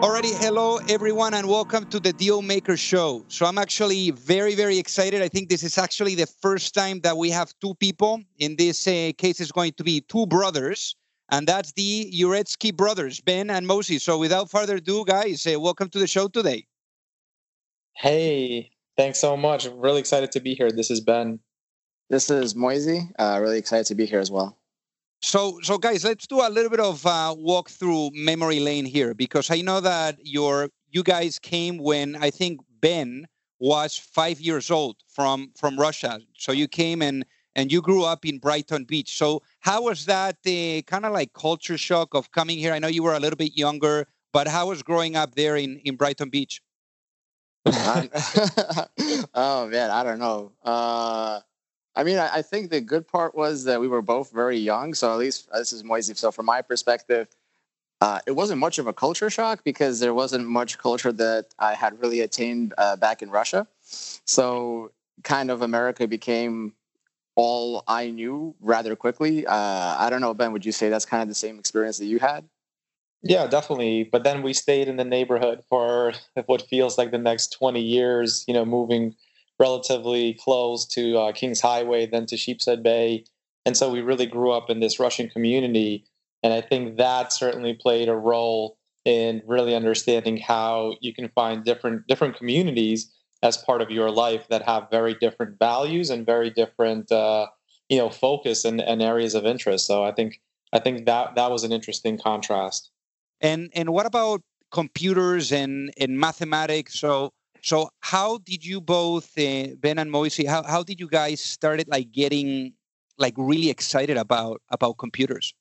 Alrighty, hello everyone, and welcome to the Deal Maker Show. So I'm actually very, very excited. I think this is actually the first time that we have two people. In this uh, case, it's going to be two brothers, and that's the Uretsky brothers, Ben and Mosey. So without further ado, guys, uh, welcome to the show today. Hey, thanks so much. really excited to be here. This is Ben. This is Moisey. Uh, really excited to be here as well. So, so guys, let's do a little bit of uh, walk through memory lane here because I know that your you guys came when I think Ben was five years old from from Russia. So you came and and you grew up in Brighton Beach. So how was that uh, kind of like culture shock of coming here? I know you were a little bit younger, but how was growing up there in in Brighton Beach? oh man, I don't know. Uh, I mean, I, I, think the good part was that we were both very young. So at least this is Moisey. So from my perspective, uh, it wasn't much of a culture shock because there wasn't much culture that I had really attained uh, back in Russia. So kind of America became all I knew rather quickly. Uh, I don't know, Ben, would you say that's kind of the same experience that you had? Yeah, definitely. But then we stayed in the neighborhood for what feels like the next 20 years, you know, moving – relatively close to uh, Kings Highway, then to Sheepshead Bay. And so we really grew up in this Russian community. And I think that certainly played a role in really understanding how you can find different different communities as part of your life that have very different values and very different uh, you know focus and, and areas of interest. So I think I think that that was an interesting contrast. And and what about computers and, and mathematics? So so how did you both, uh, Ben and Moisey, how, how did you guys started like getting like really excited about about computers?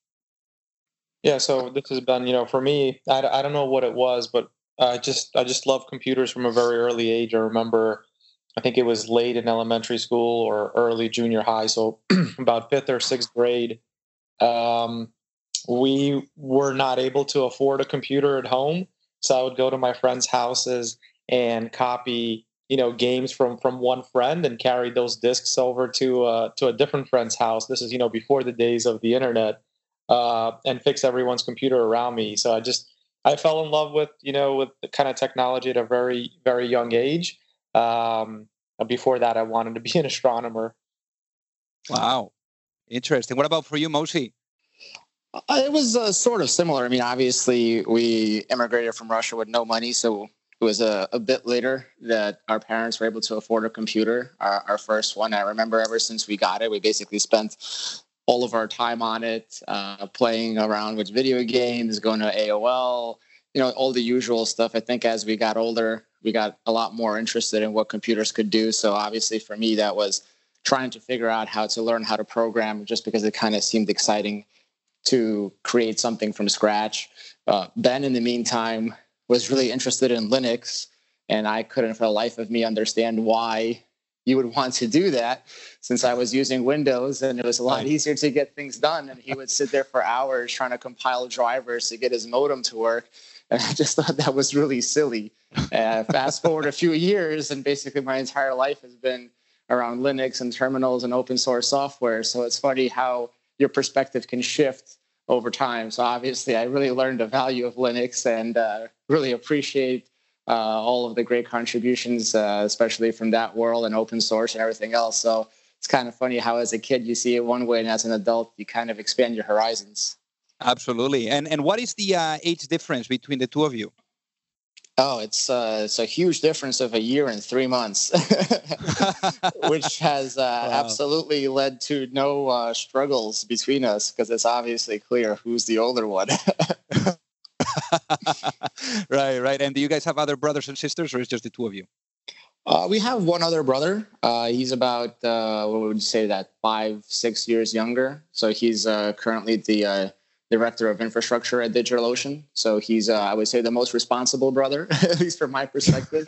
Yeah, so this has been, you know, for me, I, I don't know what it was, but I just I just love computers from a very early age. I remember, I think it was late in elementary school or early junior high, so about fifth or sixth grade. Um, we were not able to afford a computer at home, so I would go to my friends' houses and copy you know games from from one friend and carry those discs over to uh, to a different friend's house. This is you know before the days of the internet, uh, and fix everyone's computer around me. So I just I fell in love with you know with the kind of technology at a very very young age. Um, before that, I wanted to be an astronomer. Wow, interesting. What about for you, Moshi? Uh, it was uh, sort of similar. I mean, obviously, we immigrated from Russia with no money, so it was a, a bit later that our parents were able to afford a computer, our, our first one. I remember ever since we got it, we basically spent all of our time on it, uh, playing around with video games, going to AOL, you know, all the usual stuff. I think as we got older, we got a lot more interested in what computers could do. So obviously for me, that was trying to figure out how to learn how to program just because it kind of seemed exciting to create something from scratch. Uh, ben, in the meantime, was really interested in Linux, and I couldn't for the life of me understand why you would want to do that since I was using Windows and it was a lot easier to get things done. And he would sit there for hours trying to compile drivers to get his modem to work. And I just thought that was really silly. Uh, fast forward a few years, and basically my entire life has been around Linux and terminals and open source software. So it's funny how your perspective can shift over time. So obviously, I really learned the value of Linux and uh, really appreciate uh, all of the great contributions, uh, especially from that world and open source and everything else. So it's kind of funny how, as a kid, you see it one way, and as an adult, you kind of expand your horizons. Absolutely. And and what is the uh, age difference between the two of you? Oh, it's uh, it's a huge difference of a year and three months, which has uh, wow. absolutely led to no uh, struggles between us because it's obviously clear who's the older one. right, right. And do you guys have other brothers and sisters, or is just the two of you? Uh, we have one other brother. Uh, he's about uh, what would you say that five, six years younger. So he's uh, currently the uh, director of infrastructure at DigitalOcean. So he's, uh, I would say, the most responsible brother, at least from my perspective.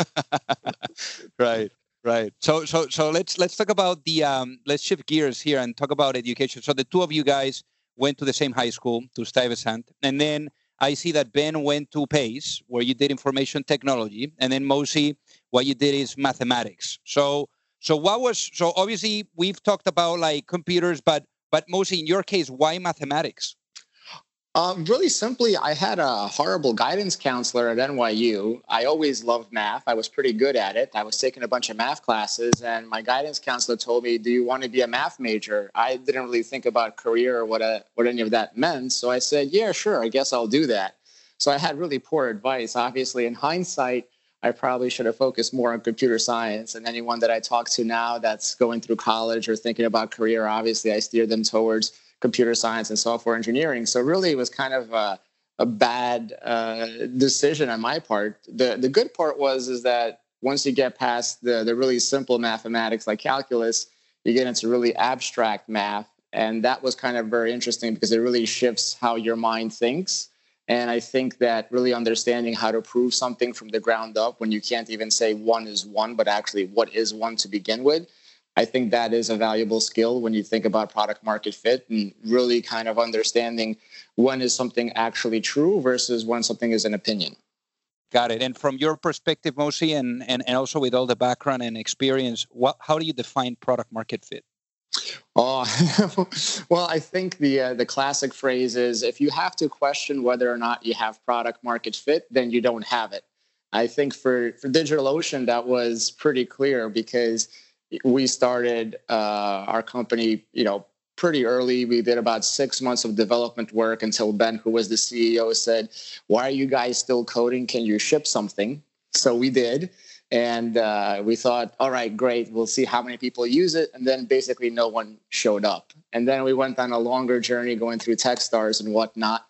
right, right. So, so, so let's let's talk about the um, let's shift gears here and talk about education. So the two of you guys went to the same high school, to Stuyvesant, and then I see that Ben went to Pace, where you did information technology, and then Mosi, what you did is mathematics. So, so what was so obviously we've talked about like computers, but but Mosi, in your case, why mathematics? Um, really simply, I had a horrible guidance counselor at NYU. I always loved math. I was pretty good at it. I was taking a bunch of math classes, and my guidance counselor told me, "Do you want to be a math major?" I didn't really think about career or what a, uh, what any of that meant, so I said, "Yeah, sure. I guess I'll do that." So I had really poor advice. Obviously, in hindsight, I probably should have focused more on computer science. And anyone that I talk to now that's going through college or thinking about career, obviously, I steer them towards computer science and software engineering. So really, it was kind of a, a bad uh, decision on my part. the The good part was is that once you get past the the really simple mathematics like calculus, you get into really abstract math, and that was kind of very interesting because it really shifts how your mind thinks. And I think that really understanding how to prove something from the ground up when you can't even say one is one, but actually what is one to begin with, I think that is a valuable skill when you think about product market fit and really kind of understanding when is something actually true versus when something is an opinion. Got it. And from your perspective, Mosi, and, and, and also with all the background and experience, what, how do you define product market fit? Oh, well, I think the uh, the classic phrase is if you have to question whether or not you have product market fit, then you don't have it. I think for for DigitalOcean that was pretty clear because we started uh, our company, you know, pretty early. We did about six months of development work until Ben, who was the CEO, said, "Why are you guys still coding? Can you ship something?" So we did, and uh, we thought, "All right, great. We'll see how many people use it." And then basically, no one showed up. And then we went on a longer journey, going through TechStars and whatnot.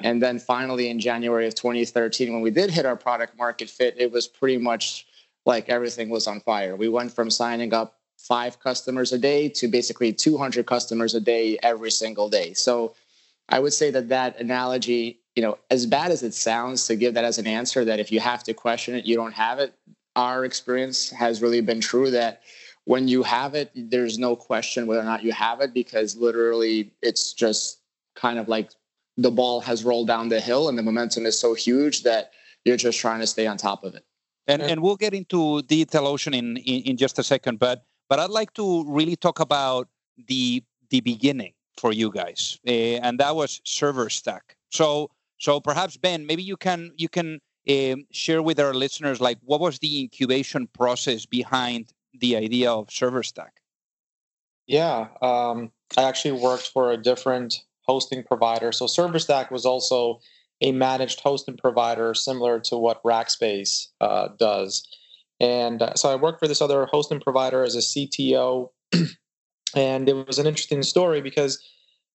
And then finally, in January of 2013, when we did hit our product market fit, it was pretty much like everything was on fire. We went from signing up five customers a day to basically 200 customers a day every single day. So I would say that that analogy, you know, as bad as it sounds to give that as an answer, that if you have to question it, you don't have it. Our experience has really been true that when you have it, there's no question whether or not you have it because literally it's just kind of like the ball has rolled down the hill and the momentum is so huge that you're just trying to stay on top of it. And and we'll get into DigitalOcean in, in, in just a second, but but I'd like to really talk about the the beginning for you guys, uh, and that was server stack. So so perhaps Ben, maybe you can you can um, share with our listeners like what was the incubation process behind the idea of server stack? Yeah, um, I actually worked for a different hosting provider. So server stack was also a managed hosting provider similar to what Rackspace uh, does. And uh, so I worked for this other hosting provider as a CTO. and it was an interesting story because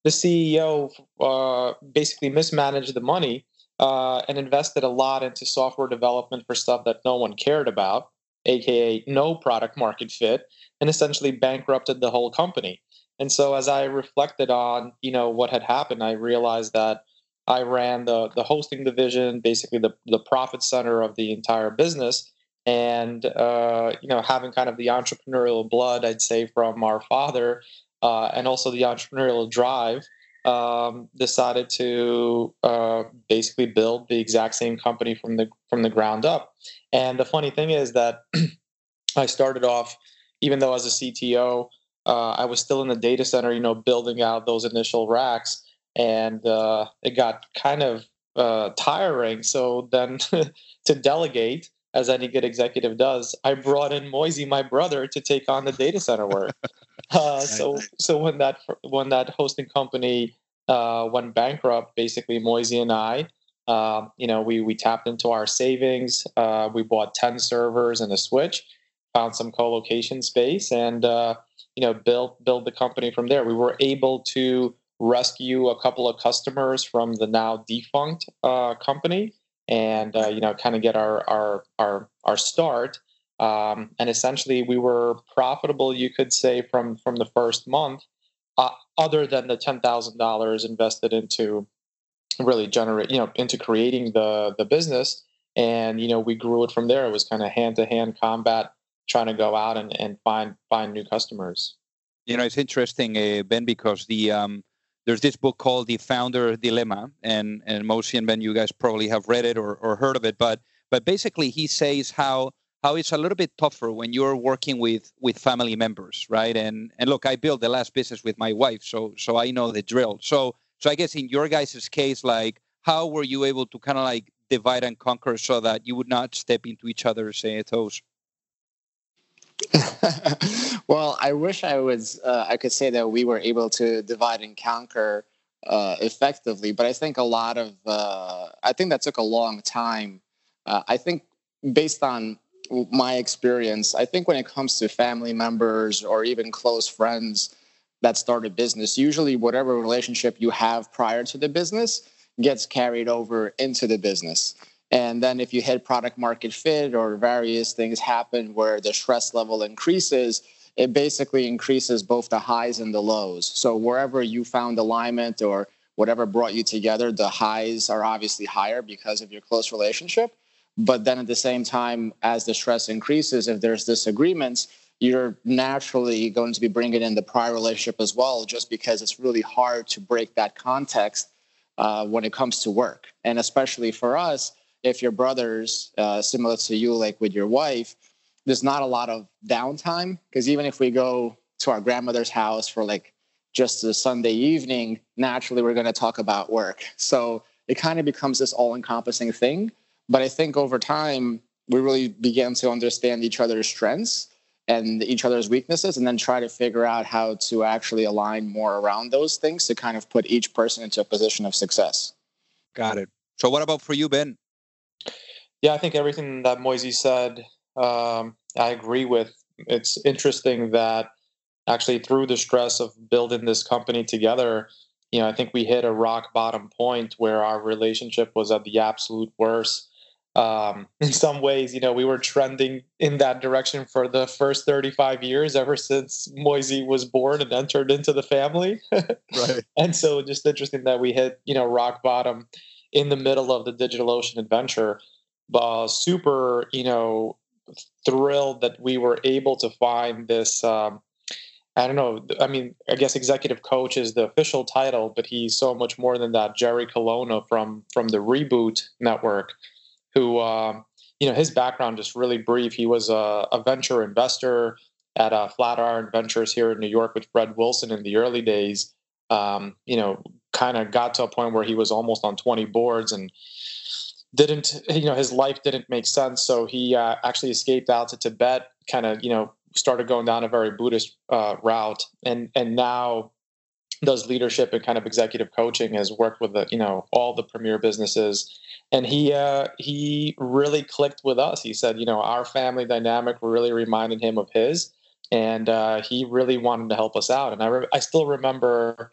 the CEO uh, basically mismanaged the money uh, and invested a lot into software development for stuff that no one cared about, aka no product market fit, and essentially bankrupted the whole company. And so as I reflected on, you know, what had happened, I realized that I ran the the hosting division, basically the the profit center of the entire business, and uh, you know having kind of the entrepreneurial blood, I'd say from our father, uh, and also the entrepreneurial drive. Um, decided to uh, basically build the exact same company from the from the ground up. And the funny thing is that I started off, even though as a CTO, uh, I was still in the data center, you know, building out those initial racks and uh, it got kind of uh, tiring. So then to delegate, as any good executive does, I brought in Moisey, my brother, to take on the data center work. Uh, so so when that when that hosting company uh, went bankrupt, basically Moisey and I, uh, you know, we we tapped into our savings. Uh, we bought ten servers and a switch, found some co-location space, and uh, you know built build the company from there. We were able to rescue a couple of customers from the now defunct uh, company and uh, you know kind of get our our our our start. Um, and essentially we were profitable you could say from from the first month uh, other than the $10,000 invested into really generate you know into creating the the business. And you know we grew it from there. It was kind of hand to hand combat trying to go out and, and find find new customers. You know it's interesting uh, ben because the um there's this book called The Founder Dilemma, and and Moisey and Ben, you guys probably have read it or, or heard of it, but but basically he says how how it's a little bit tougher when you're working with with family members, right? And and look, I built the last business with my wife, so so I know the drill. So so I guess in your guys' case, like how were you able to kind of like divide and conquer so that you would not step into each other's uh, toes? well, I wish I was. Uh, I could say that we were able to divide and conquer uh, effectively, but I think a lot of. Uh, I think that took a long time. Uh, I think based on my experience, I think when it comes to family members or even close friends that start a business, usually whatever relationship you have prior to the business gets carried over into the business. And then if you hit product market fit or various things happen where the stress level increases, it basically increases both the highs and the lows. So wherever you found alignment or whatever brought you together, the highs are obviously higher because of your close relationship. But then at the same time, as the stress increases, if there's disagreements, you're naturally going to be bringing in the prior relationship as well, just because it's really hard to break that context uh, when it comes to work. And especially for us, if your brothers, uh, similar to you, like with your wife, there's not a lot of downtime because even if we go to our grandmother's house for like just a Sunday evening, naturally we're going to talk about work. So it kind of becomes this all encompassing thing. But I think over time, we really began to understand each other's strengths and each other's weaknesses and then try to figure out how to actually align more around those things to kind of put each person into a position of success. Got it. So, what about for you, Ben? Yeah, I think everything that Moisey said, um, I agree with. It's interesting that actually through the stress of building this company together, you know, I think we hit a rock bottom point where our relationship was at the absolute worst. Um, in some ways, you know, we were trending in that direction for the first 35 years, ever since Moisey was born and entered into the family. right. And so, just interesting that we hit, you know, rock bottom in the middle of the DigitalOcean adventure uh, super, you know, thrilled that we were able to find this. Um, I don't know. I mean, I guess executive coach is the official title, but he's so much more than that. Jerry Colonna from from the Reboot Network, who um, you know his background just really brief. He was a, a venture investor at uh, Flatiron Ventures here in New York with Fred Wilson in the early days. Um, you know, kind of got to a point where he was almost on 20 boards and didn't you know his life didn't make sense. So he uh, actually escaped out to tibet kind of you know started going down a very buddhist uh, route. And and now does leadership and kind of executive coaching has worked with the you know all the premier businesses. And he uh, he really clicked with us. He said you know our family dynamic really reminded him of his and uh, he really wanted to help us out. And i, re- I still remember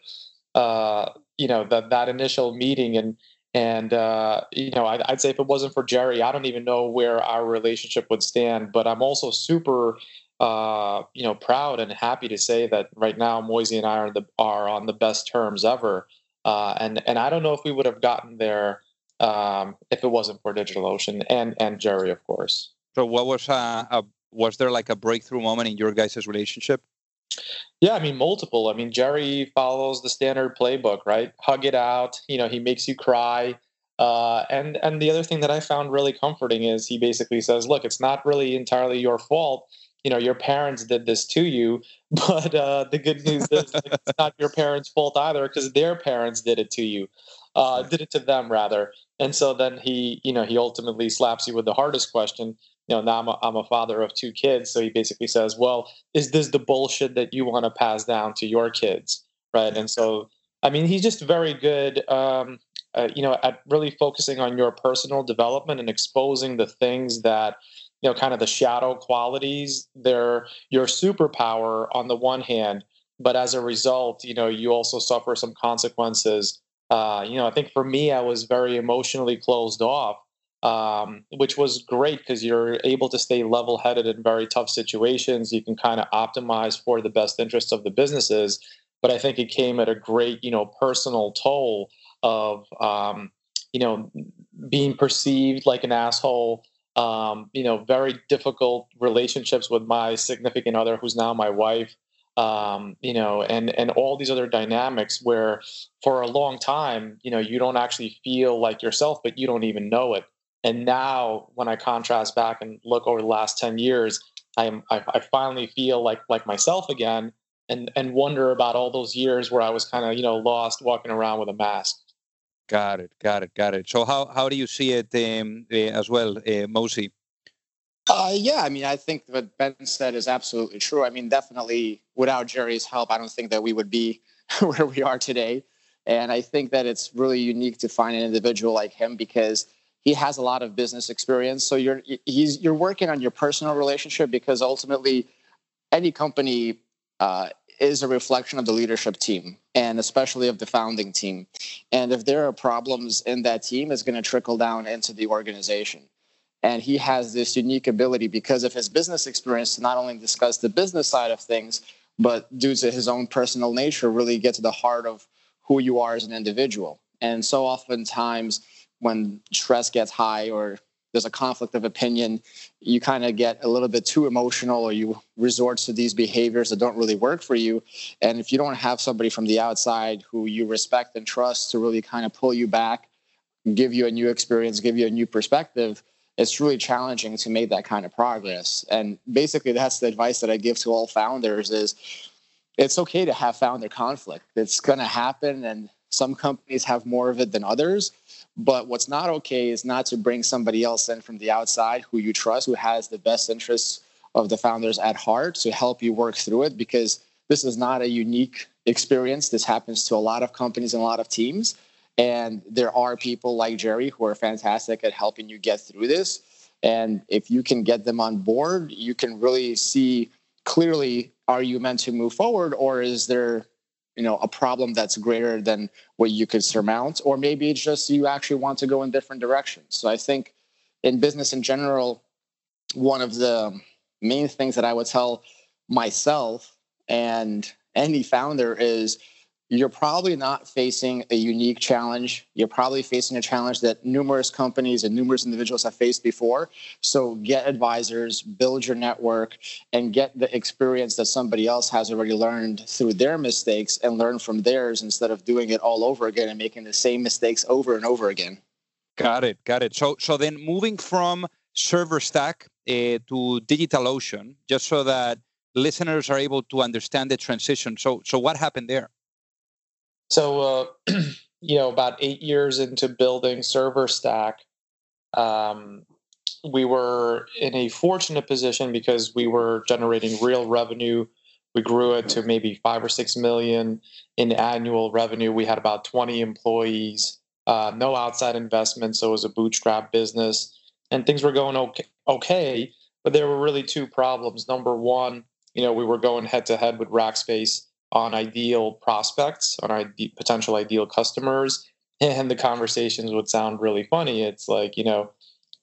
uh, you know that that initial meeting and and uh, you know, I'd, I'd, say if it wasn't for Jerry, I don't even know where our relationship would stand. But I'm also super, uh, you know, proud and happy to say that right now Moisey and I are the are on the best terms ever. Uh, and and I don't know if we would have gotten there um, if it wasn't for DigitalOcean and and Jerry, of course. So, what was uh, a was there like a breakthrough moment in your guys' relationship? Yeah, I mean, multiple. I mean, Jerry follows the standard playbook, right? Hug it out. You know, he makes you cry. Uh, and and the other thing that I found really comforting is he basically says, "Look, it's not really entirely your fault. you know your parents did this to you but uh, the good news is it's not your parents fault either because their parents did it to you uh, did it to them rather and so then he you know he ultimately slaps you with the hardest question you know now I'm a, I'm a father of two kids. So he basically says well is this the bullshit that you want to pass down to your kids? Right. And so i mean he's just very good um, uh, you know at really focusing on your personal development and exposing the things that you know kind of the shadow qualities. They're your superpower on the one hand but as a result you know you also suffer some consequences. Uh, you know i think for me i was very emotionally closed off um, which was great because you're able to stay level headed in very tough situations you can kind of optimize for the best interests of the businesses but i think it came at a great you know personal toll of um, you know being perceived like an asshole um, you know, very difficult relationships with my significant other, who's now my wife. Um, you know, and and all these other dynamics where for a long time, you know, you don't actually feel like yourself, but you don't even know it. And now, when I contrast back and look over the last ten years, I'm I, I finally feel like like myself again, and and wonder about all those years where I was kind of you know lost, walking around with a mask. Got it, got it, got it. So how how do you see it um, uh, as well, uh, Mosi? Uh, yeah, I mean, I think what Ben said is absolutely true. I mean, definitely without Jerry's help, I don't think that we would be where we are today. And I think that it's really unique to find an individual like him because he has a lot of business experience. So you're he's you're working on your personal relationship because ultimately, any company uh, is a reflection of the leadership team and especially of the founding team. And if there are problems in that team, it's going to trickle down into the organization. And he has this unique ability because of his business experience to not only discuss the business side of things, but due to his own personal nature, really get to the heart of who you are as an individual. And so oftentimes when stress gets high or there's a conflict of opinion, you kind of get a little bit too emotional or you resort to these behaviors that don't really work for you. And if you don't have somebody from the outside who you respect and trust to really kind of pull you back, give you a new experience, give you a new perspective, it's really challenging to make that kind of progress. And basically that's the advice that I give to all founders is it's okay to have founder conflict. It's going to happen and some companies have more of it than others but what's not okay is not to bring somebody else in from the outside who you trust, who has the best interests of the founders at heart to help you work through it because this is not a unique experience. This happens to a lot of companies and a lot of teams. And there are people like Jerry who are fantastic at helping you get through this. And if you can get them on board, you can really see clearly are you meant to move forward or is there you know a problem that's greater than what you could surmount or maybe it's just you actually want to go in different directions. So i think in business in general one of the main things that i would tell myself and any founder is you're probably not facing a unique challenge. You're probably facing a challenge that numerous companies and numerous individuals have faced before. So get advisors, build your network, and get the experience that somebody else has already learned through their mistakes and learn from theirs instead of doing it all over again and making the same mistakes over and over again. Got it. Got it. So so then moving from server stack uh, to DigitalOcean, just so that listeners are able to understand the transition. So so what happened there? So, uh, you know, about eight years into building Server Stack, um, we were in a fortunate position because we were generating real revenue. We grew it to maybe five or six million in annual revenue. We had about 20 employees, uh, no outside investment. So it was a bootstrap business and things were going okay, okay. But there were really two problems. Number one, you know, we were going head to head with Rackspace on ideal prospects, on our potential ideal customers, and the conversations would sound really funny. It's like you know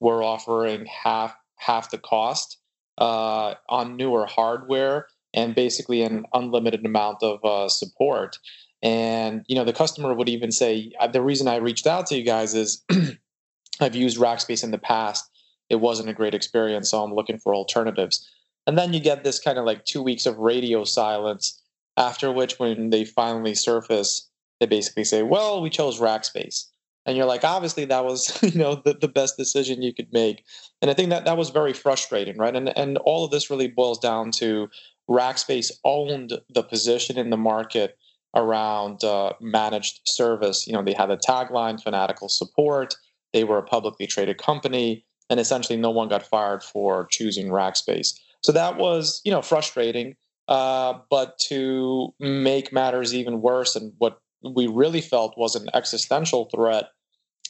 we're offering half half the cost uh, on newer hardware and basically an unlimited amount of uh, support. And you know the customer would even say uh, the reason I reached out to you guys is I've used Rackspace in the past. It wasn't a great experience, so I'm looking for alternatives. And then you get this kind of like two weeks of radio silence after which, when they finally surface, they basically say, "Well, we chose Rackspace." and you're like obviously that was you know the, the best decision you could make. And i think that that was very frustrating right? And and all of this really boils down to rackspace owned the position in the market around uh, managed service. You know they had a tagline fanatical support. They were a publicly traded company and essentially no one got fired for choosing rackspace so that was you know frustrating uh, but to make matters even worse and what we really felt was an existential threat.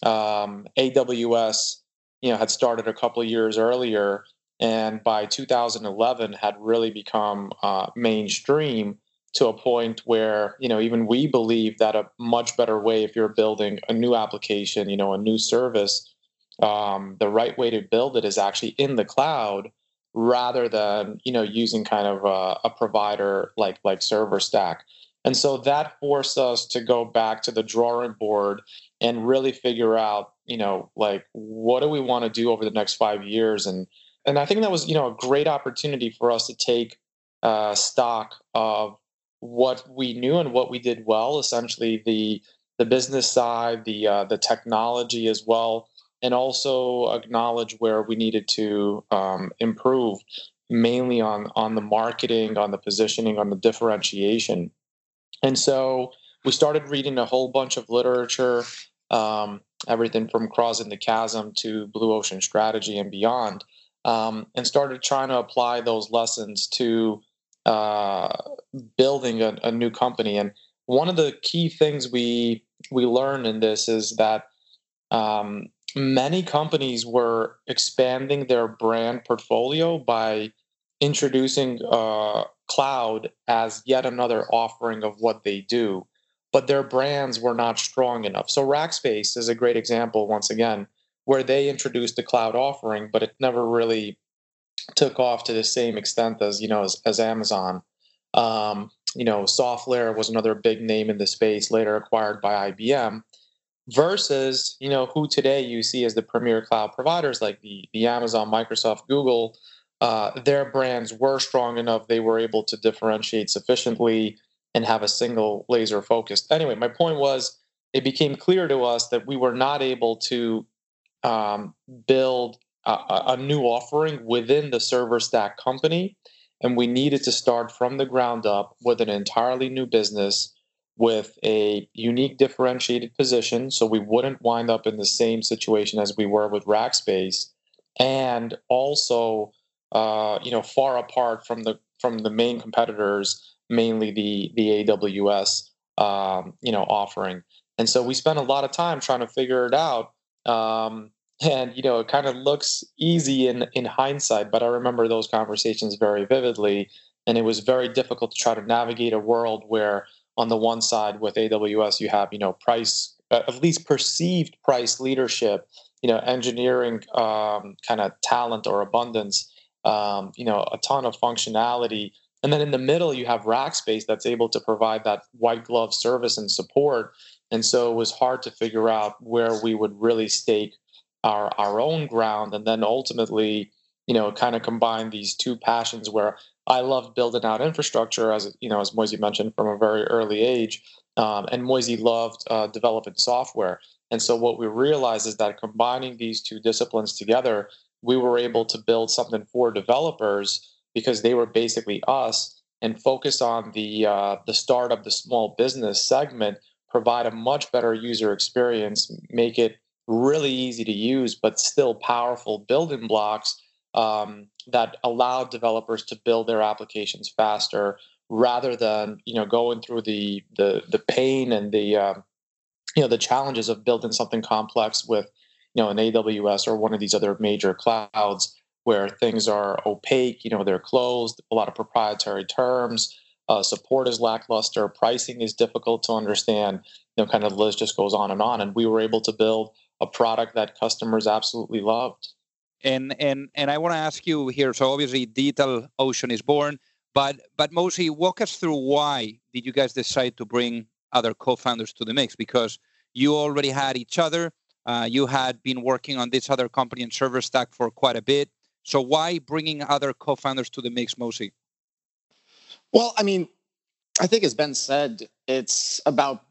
Um, AWS, you know, had started a couple of years earlier, and by 2011 had really become uh, mainstream to a point where you know even we believe that a much better way if you're building a new application, you know, a new service, um, the right way to build it is actually in the cloud rather than you know using kind of a, a provider like like server stack. And so that forced us to go back to the drawing board and really figure out, you know, like what do we want to do over the next five years? And and I think that was, you know, a great opportunity for us to take uh, stock of what we knew and what we did well. Essentially, the the business side, the uh, the technology as well, and also acknowledge where we needed to um, improve, mainly on on the marketing, on the positioning, on the differentiation. And so we started reading a whole bunch of literature, um, everything from Crossing the Chasm to Blue Ocean Strategy and beyond, um, and started trying to apply those lessons to uh, building a, a, new company. And one of the key things we we learned in this is that um, many companies were expanding their brand portfolio by introducing uh, cloud as yet another offering of what they do, but their brands were not strong enough. So Rackspace is a great example, once again, where they introduced the cloud offering, but it never really took off to the same extent as you know as, as Amazon. Um, you know, SoftLayer was another big name in the space, later acquired by IBM. Versus, you know, who today you see as the premier cloud providers like the the Amazon, Microsoft, Google, uh, their brands were strong enough they were able to differentiate sufficiently and have a single laser focus. Anyway my point was it became clear to us that we were not able to um, build a, a, new offering within the server stack company and we needed to start from the ground up with an entirely new business with a unique differentiated position so we wouldn't wind up in the same situation as we were with rackspace and also uh, you know, far apart from the from the main competitors, mainly the the AWS, um, you know, offering. And so we spent a lot of time trying to figure it out. Um, and you know, it kind of looks easy in in hindsight, but I remember those conversations very vividly. And it was very difficult to try to navigate a world where, on the one side, with AWS, you have you know price, uh, at least perceived price leadership, you know, engineering um, kind of talent or abundance, um, you know, a ton of functionality. And then in the middle, you have Rackspace that's able to provide that white glove service and support. And so it was hard to figure out where we would really stake our our own ground, and then ultimately, you know, kind of combine these two passions where I love building out infrastructure, as you know, as Moisey mentioned from a very early age, um, and Moisey loved uh, developing software. And so what we realized is that combining these two disciplines together we were able to build something for developers because they were basically us and focus on the uh, the startup, the small business segment, provide a much better user experience, make it really easy to use, but still powerful building blocks um, that allow developers to build their applications faster rather than you know going through the the the pain and the uh, you know the challenges of building something complex with you know, an AWS or one of these other major clouds where things are opaque, you know, they're closed, a lot of proprietary terms, uh, support is lackluster, pricing is difficult to understand, you know, kind of the list just goes on and on. And we were able to build a product that customers absolutely loved. And and and I want to ask you here. So obviously, Digital Ocean is born, but but Moisey, walk us through why did you guys decide to bring other co-founders to the mix? Because you already had each other uh, you had been working on this other company in ServerStack for quite a bit. So why bringing other co-founders to the mix, Moisey? Well, I mean, I think as Ben said, it's about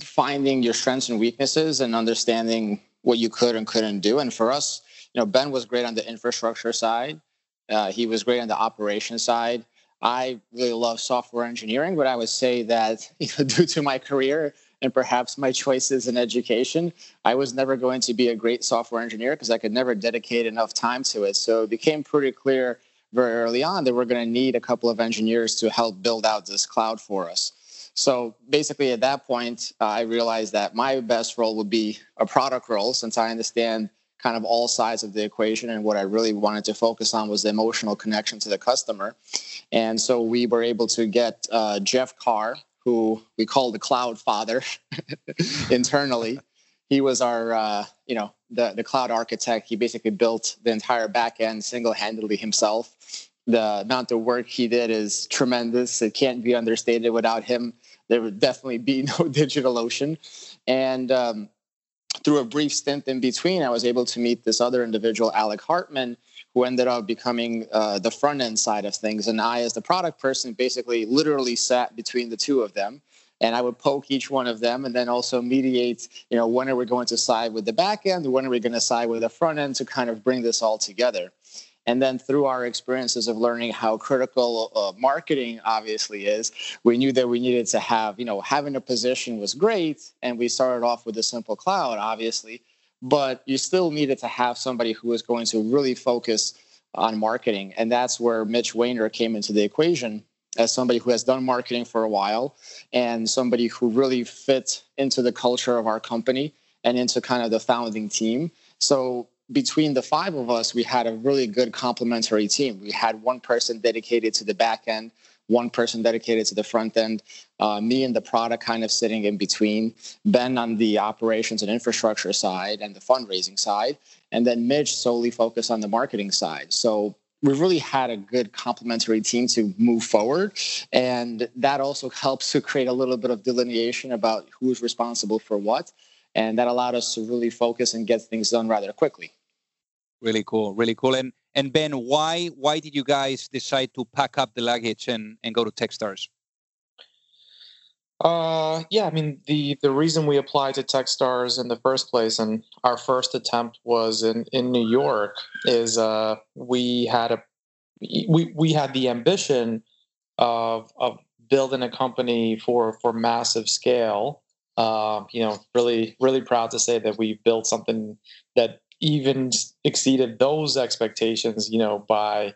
finding your strengths and weaknesses and understanding what you could and couldn't do. And for us, you know, Ben was great on the infrastructure side. Uh, he was great on the operation side. I really love software engineering, but I would say that you know, due to my career and perhaps my choices in education, I was never going to be a great software engineer because I could never dedicate enough time to it. So it became pretty clear very early on that we're going to need a couple of engineers to help build out this cloud for us. So basically, at that point, uh, I realized that my best role would be a product role since I understand kind of all sides of the equation. And what I really wanted to focus on was the emotional connection to the customer. And so we were able to get uh, Jeff Carr, who we call the cloud father internally. He was our, uh, you know, the, the cloud architect. He basically built the entire backend single-handedly himself. The amount of work he did is tremendous. It can't be understated. Without him, there would definitely be no DigitalOcean. And um, through a brief stint in between, I was able to meet this other individual, Alec Hartman, who ended up becoming uh, the front end side of things. And I, as the product person, basically literally sat between the two of them. And I would poke each one of them and then also mediate, you know, when are we going to side with the back end? When are we going to side with the front end to kind of bring this all together? And then through our experiences of learning how critical uh, marketing obviously is, we knew that we needed to have, you know, having a position was great. And we started off with a simple cloud, obviously, but you still needed to have somebody who was going to really focus on marketing. And that's where Mitch Wainer came into the equation as somebody who has done marketing for a while and somebody who really fit into the culture of our company and into kind of the founding team. So between the five of us, we had a really good complementary team. We had one person dedicated to the back end, one person dedicated to the front end, uh, me and the product kind of sitting in between, Ben on the operations and infrastructure side and the fundraising side, and then Mitch solely focused on the marketing side. So we really had a good complementary team to move forward. And that also helps to create a little bit of delineation about who's responsible for what. And that allowed us to really focus and get things done rather quickly. Really cool, really cool. And and Ben, why why did you guys decide to pack up the luggage and, and go to TechStars? Uh, yeah, I mean the the reason we applied to TechStars in the first place, and our first attempt was in in New York, is uh, we had a we we had the ambition of of building a company for for massive scale. Uh, you know, really really proud to say that we built something that even exceeded those expectations, you know, by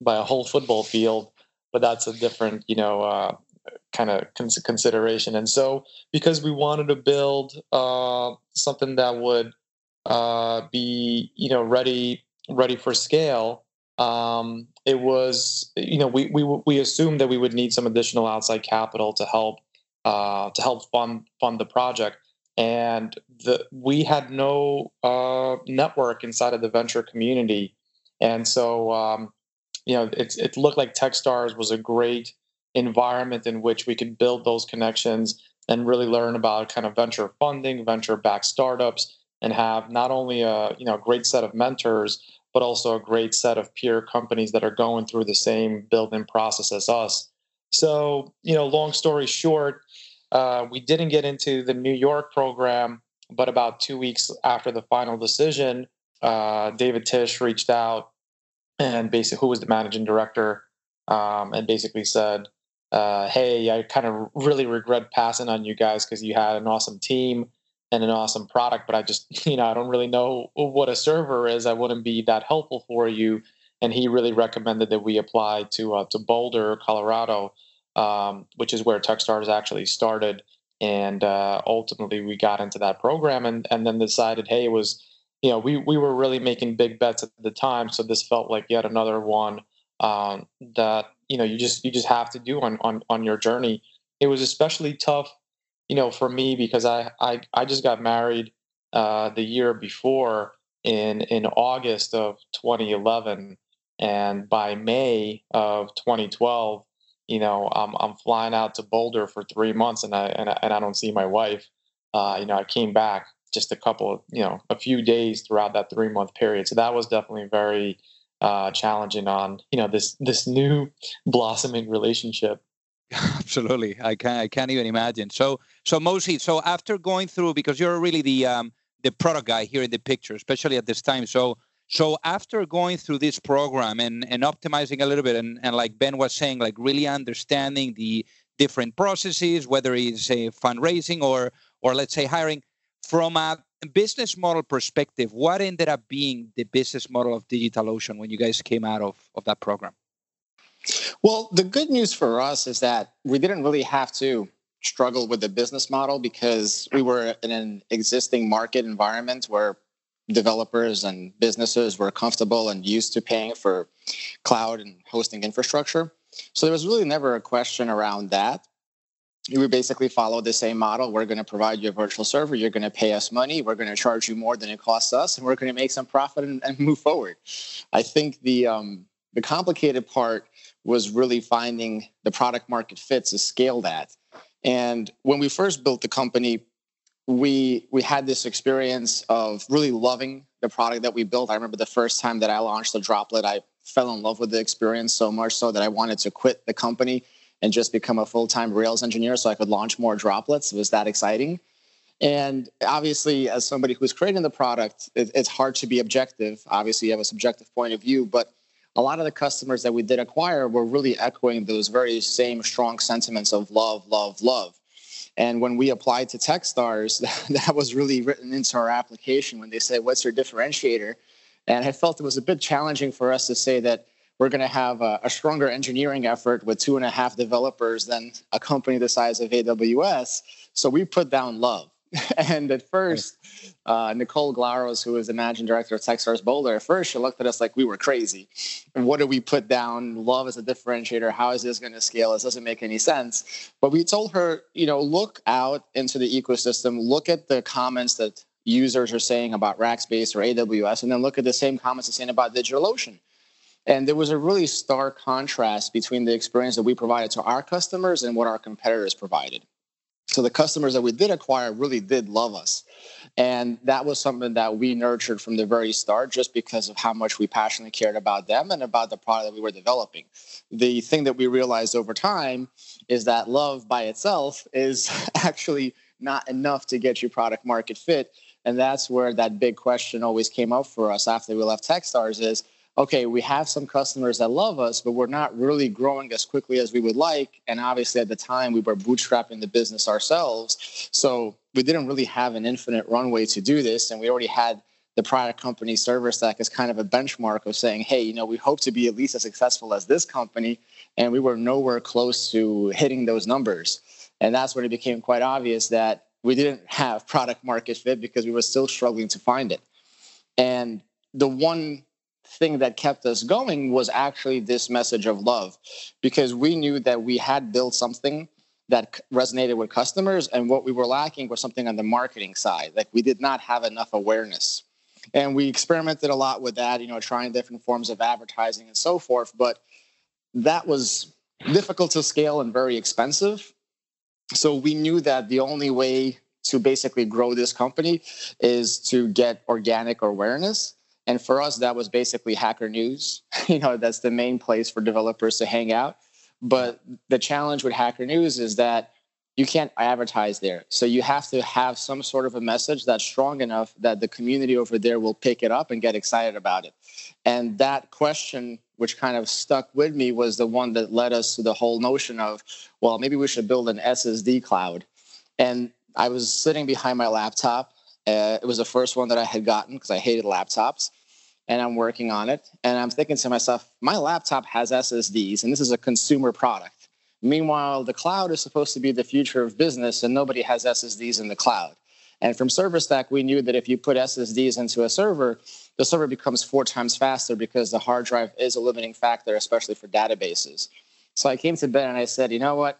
by a whole football field. But that's a different, you know, uh, kind of cons- consideration. And so, because we wanted to build uh, something that would uh, be, you know, ready ready for scale, um, it was, you know, we we we assumed that we would need some additional outside capital to help uh, to help fund fund the project and the, we had no uh, network inside of the venture community, and so um, you know it, it looked like TechStars was a great environment in which we could build those connections and really learn about kind of venture funding, venture-backed startups, and have not only a you know great set of mentors, but also a great set of peer companies that are going through the same building process as us. So you know, long story short uh, we didn't get into the New York program, but about two weeks after the final decision, uh, David Tisch reached out and basically, who was the managing director, um, and basically said, uh, "Hey, I kind of really regret passing on you guys because you had an awesome team and an awesome product, but I just, you know, I don't really know what a server is. I wouldn't be that helpful for you." And he really recommended that we apply to uh, to Boulder, Colorado um, which is where TechStars actually started. And uh, ultimately, we got into that program and, and then decided, hey, it was, you know, we, we were really making big bets at the time. So this felt like yet another one um, that, you know, you just you just have to do on, on, on your journey. It was especially tough, you know, for me because I, I, I just got married uh, the year before in, in August of 2011. And by May of 2012, you know, I'm I'm flying out to Boulder for three months, and I and I, and I don't see my wife. Uh, you know, I came back just a couple of you know a few days throughout that three month period, so that was definitely very uh, challenging on you know this this new blossoming relationship. Absolutely, I can I can't even imagine. So so Mosi, so after going through because you're really the um, the product guy here in the picture, especially at this time. So so after going through this program and and optimizing a little bit, and and like Ben was saying, like really understanding the different processes, whether it's a fundraising or or let's say hiring, from a business model perspective, what ended up being the business model of DigitalOcean when you guys came out of of that program? Well, the good news for us is that we didn't really have to struggle with the business model because we were in an existing market environment where developers and businesses were comfortable and used to paying for cloud and hosting infrastructure. So there was really never a question around that. We basically follow the same model. We're going to provide you a virtual server. You're going to pay us money. We're going to charge you more than it costs us, and we're going to make some profit and, and move forward. I think the um, the complicated part was really finding the product market fit to scale that. And when we first built the company, we we had this experience of really loving the product that we built. I remember the first time that I launched the droplet, I fell in love with the experience so much so that I wanted to quit the company and just become a full-time Rails engineer so I could launch more droplets. It was that exciting. And obviously, as somebody who's creating the product, it, it's hard to be objective. Obviously, you have a subjective point of view, but a lot of the customers that we did acquire were really echoing those very same strong sentiments of love, love, love. And when we applied to Techstars, that was really written into our application when they said, What's your differentiator? And I felt it was a bit challenging for us to say that we're going to have a, a, stronger engineering effort with two and a half developers than a company the size of AWS. So we put down love. and at first, uh, Nicole Glaros, who was the managing director of Techstars Boulder, at first she looked at us like we were crazy. And what do we put down? Love as a differentiator. How is this going to scale? This doesn't make any sense. But we told her, you know, look out into the ecosystem, look at the comments that users are saying about Rackspace or AWS, and then look at the same comments they're saying about DigitalOcean. And there was a really stark contrast between the experience that we provided to our customers and what our competitors provided. So the customers that we did acquire really did love us. And that was something that we nurtured from the very start just because of how much we passionately cared about them and about the product that we were developing. The thing that we realized over time is that love by itself is actually not enough to get you product market fit. And that's where that big question always came up for us after we left Techstars is okay, we have some customers that love us, but we're not really growing as quickly as we would like. And obviously, at the time, we were bootstrapping the business ourselves. So we didn't really have an infinite runway to do this. And we already had the product company ServerStack as kind of a benchmark of saying, hey, you know, we hope to be at least as successful as this company. And we were nowhere close to hitting those numbers. And that's when it became quite obvious that we didn't have product market fit because we were still struggling to find it. And the one thing that kept us going was actually this message of love because we knew that we had built something that resonated with customers and what we were lacking was something on the marketing side like we did not have enough awareness. And we experimented a lot with that you know trying different forms of advertising and so forth but that was difficult to scale and very expensive. So we knew that the only way to basically grow this company is to get organic awareness and for us, that was basically Hacker News. you know, that's the main place for developers to hang out. But the challenge with Hacker News is that you can't advertise there. So you have to have some sort of a message that's strong enough that the community over there will pick it up and get excited about it. And that question, which kind of stuck with me, was the one that led us to the whole notion of, well, maybe we should build an SSD cloud. And I was sitting behind my laptop. Uh, it was the first one that I had gotten because I hated laptops and I'm working on it. And I'm thinking to myself, my laptop has SSDs, and this is a consumer product. Meanwhile, the cloud is supposed to be the future of business, and nobody has SSDs in the cloud. And from ServerStack, we knew that if you put SSDs into a server, the server becomes four times faster because the hard drive is a limiting factor, especially for databases. So I came to Ben and I said, you know what?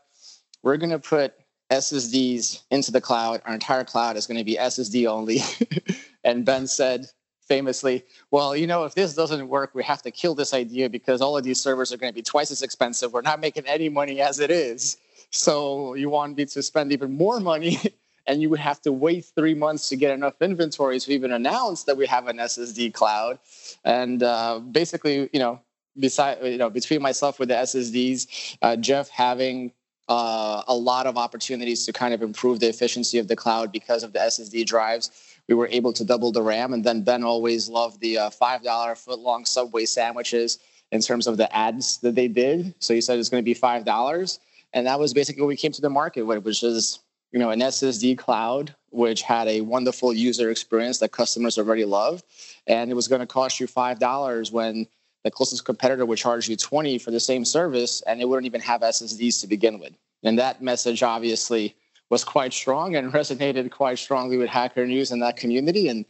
We're going to put SSDs into the cloud. Our entire cloud is going to be SSD only. and Ben said, famously, well, you know, if this doesn't work, we have to kill this idea because all of these servers are going to be twice as expensive. We're not making any money as it is. So you want me to spend even more money and you would have to wait three months to get enough inventory to even announce that we have an SSD cloud. And uh, basically, you know, beside you know between myself with the SSDs, uh, Jeff having uh, a lot of opportunities to kind of improve the efficiency of the cloud because of the SSD drives. We were able to double the RAM, and then Ben always loved the uh, five dollar foot long Subway sandwiches in terms of the ads that they did. So he said it's going to be five dollars, and that was basically what we came to the market with, which is you know an SSD cloud which had a wonderful user experience that customers already loved, and it was going to cost you five dollars when the closest competitor would charge you 20 for the same service and they wouldn't even have ssds to begin with. And that message obviously was quite strong and resonated quite strongly with hacker news and that community. And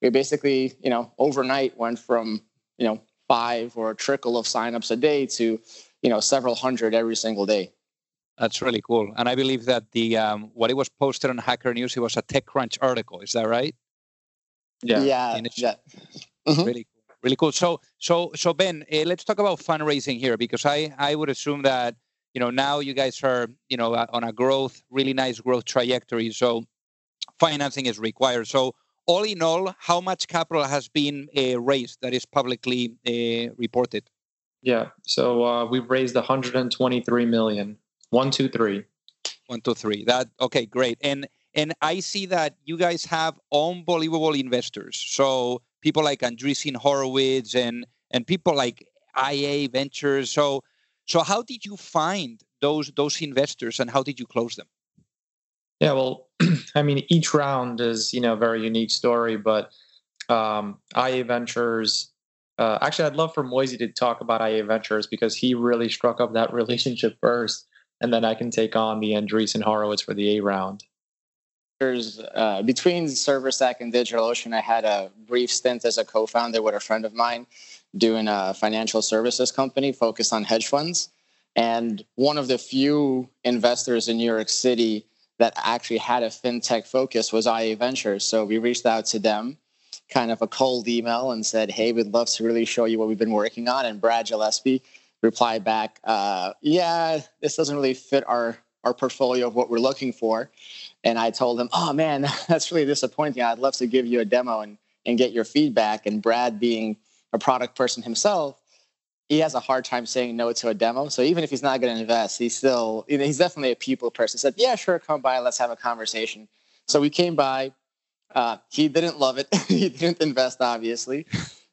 we basically you know overnight went from you know five or a trickle of signups a day to you know several hundred every single day. That's really cool. And i believe that the um, what it was posted on hacker news it was a techcrunch article. Is that right? Yeah. Yeah, yeah. Mm-hmm. really cool really cool. So so so ben uh, let's talk about fundraising here because i i would assume that you know now you guys are you know on a growth really nice growth trajectory so financing is required so all in all, how much capital has been uh, raised that is publicly uh, reported? Yeah, so uh, we've raised 123 million. One, two, three. One, two, three. That okay, great. And and I see that you guys have unbelievable investors. So people like Andreessen Horowitz and and people like IA Ventures. So so how did you find those those investors and how did you close them? Yeah, well, I mean, each round is you know a very unique story, but um, IA Ventures. Uh, actually, I'd love for Moisey to talk about IA Ventures because he really struck up that relationship first, and then I can take on the Andreessen Horowitz for the A round. There's uh, between ServerStack and DigitalOcean, I had a brief stint as a co-founder with a friend of mine doing a financial services company focused on hedge funds. And one of the few investors in New York City that actually had a fintech focus was IA Ventures. So we reached out to them, kind of a cold email, and said, "Hey, we'd love to really show you what we've been working on." And Brad Gillespie replied back, uh, "Yeah, this doesn't really fit our our portfolio of what we're looking for." And I told him, "Oh man, that's really disappointing. I'd love to give you a demo and and get your feedback." And Brad, being a product person himself, he has a hard time saying no to a demo. So even if he's not going to invest, he's still, you know, he's definitely a people person. He said, yeah, sure, come by, let's have a conversation. So we came by. Uh, he didn't love it. he didn't invest, obviously.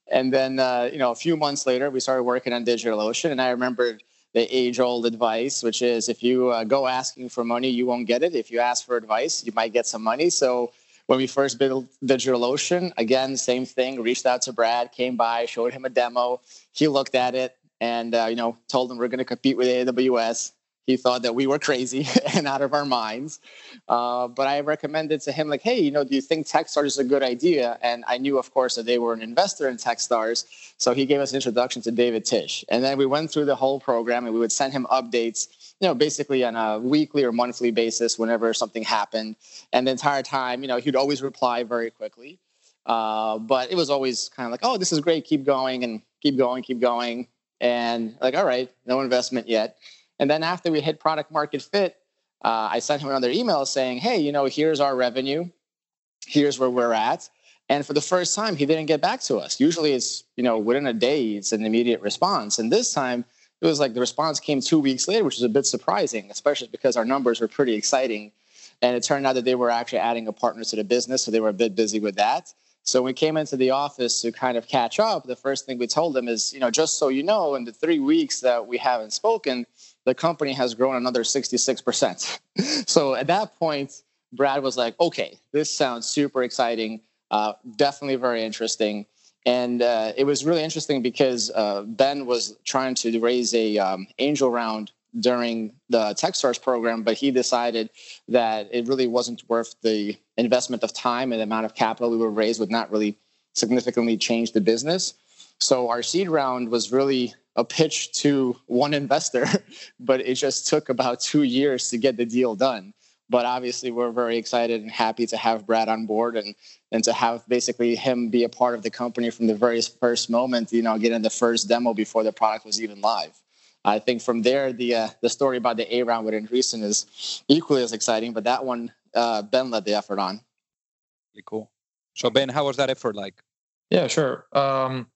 And then, uh, you know, a few months later, we started working on DigitalOcean. And I remembered the age old advice, which is if you uh, go asking for money, you won't get it. If you ask for advice, you might get some money. So when we first built DigitalOcean, again, same thing. Reached out to Brad, came by, showed him a demo. He looked at it and uh, you know told him we're going to compete with AWS. He thought that we were crazy and out of our minds. Uh, but I recommended to him like, hey, you know, do you think TechStars is a good idea? And I knew, of course, that they were an investor in TechStars. So he gave us an introduction to David Tisch, and then we went through the whole program, and we would send him updates you know, basically on a weekly or monthly basis whenever something happened. And the entire time, you know, he'd always reply very quickly. Uh, but it was always kind of like, oh, this is great, keep going and keep going, keep going. And like, all right, no investment yet. And then after we hit product market fit, uh, I sent him another email saying, hey, you know, here's our revenue, here's where we're at. And for the first time, he didn't get back to us. Usually it's, you know, within a day, it's an immediate response. And this time, it was like the response came two weeks later, which was a bit surprising, especially because our numbers were pretty exciting. And it turned out that they were actually adding a partner to the business, so they were a bit busy with that. So we came into the office to kind of catch up, the first thing we told them is, you know, just so you know, in the three weeks that we haven't spoken, the company has grown another 66%. so at that point, Brad was like, okay, this sounds super exciting, uh, definitely very interesting. And uh, it was really interesting because uh, Ben was trying to raise a um, angel round during the TechStars program, but he decided that it really wasn't worth the investment of time and the amount of capital we would raise would not really significantly change the business. So our seed round was really a pitch to one investor, but it just took about two years to get the deal done. But obviously, we're very excited and happy to have Brad on board and and to have basically him be a part of the company from the very first moment. You know, getting the first demo before the product was even live. I think from there, the uh, the story about the A round with Andreessen is equally as exciting. But that one, uh, Ben led the effort on. Really cool. So Ben, how was that effort like? Yeah, sure. Um,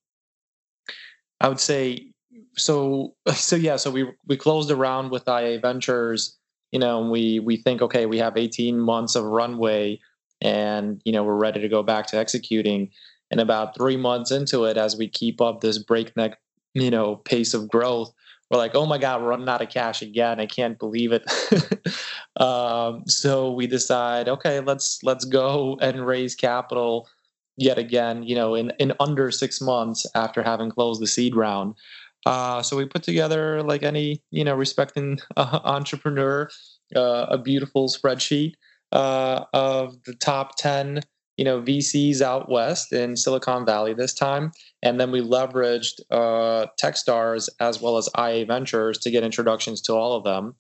I would say so. So yeah. So we we closed the round with IA Ventures you know, we we think, okay, we have 18 months of runway, and you know, we're ready to go back to executing. And about three months into it, as we keep up this breakneck, you know, pace of growth, we're like, oh my god, we're running out of cash again. I can't believe it. um, so we decide, okay, let's let's go and raise capital yet again. You know, in in under six months after having closed the seed round. Uh, so we put together, like any you know respecting uh, entrepreneur, uh, a beautiful spreadsheet uh, of the top ten you know VCs out west in Silicon Valley this time, and then we leveraged uh, TechStars as well as IA Ventures to get introductions to all of them.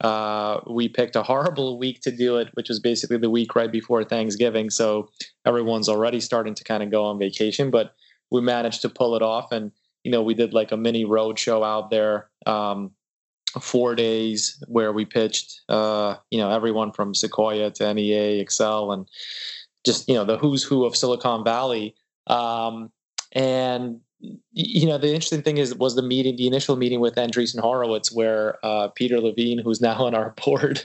Uh, we picked a horrible week to do it, which was basically the week right before Thanksgiving. So everyone's already starting to kind of go on vacation, but we managed to pull it off. And, you know, we did like a mini road show out there, um, four days where we pitched, uh, you know, everyone from Sequoia to NEA, Accel, and just, you know, the who's who of Silicon Valley. Um, and you know, the interesting thing is was the meeting, the initial meeting with Andreessen Horowitz, where uh, Peter Levine, who's now on our board,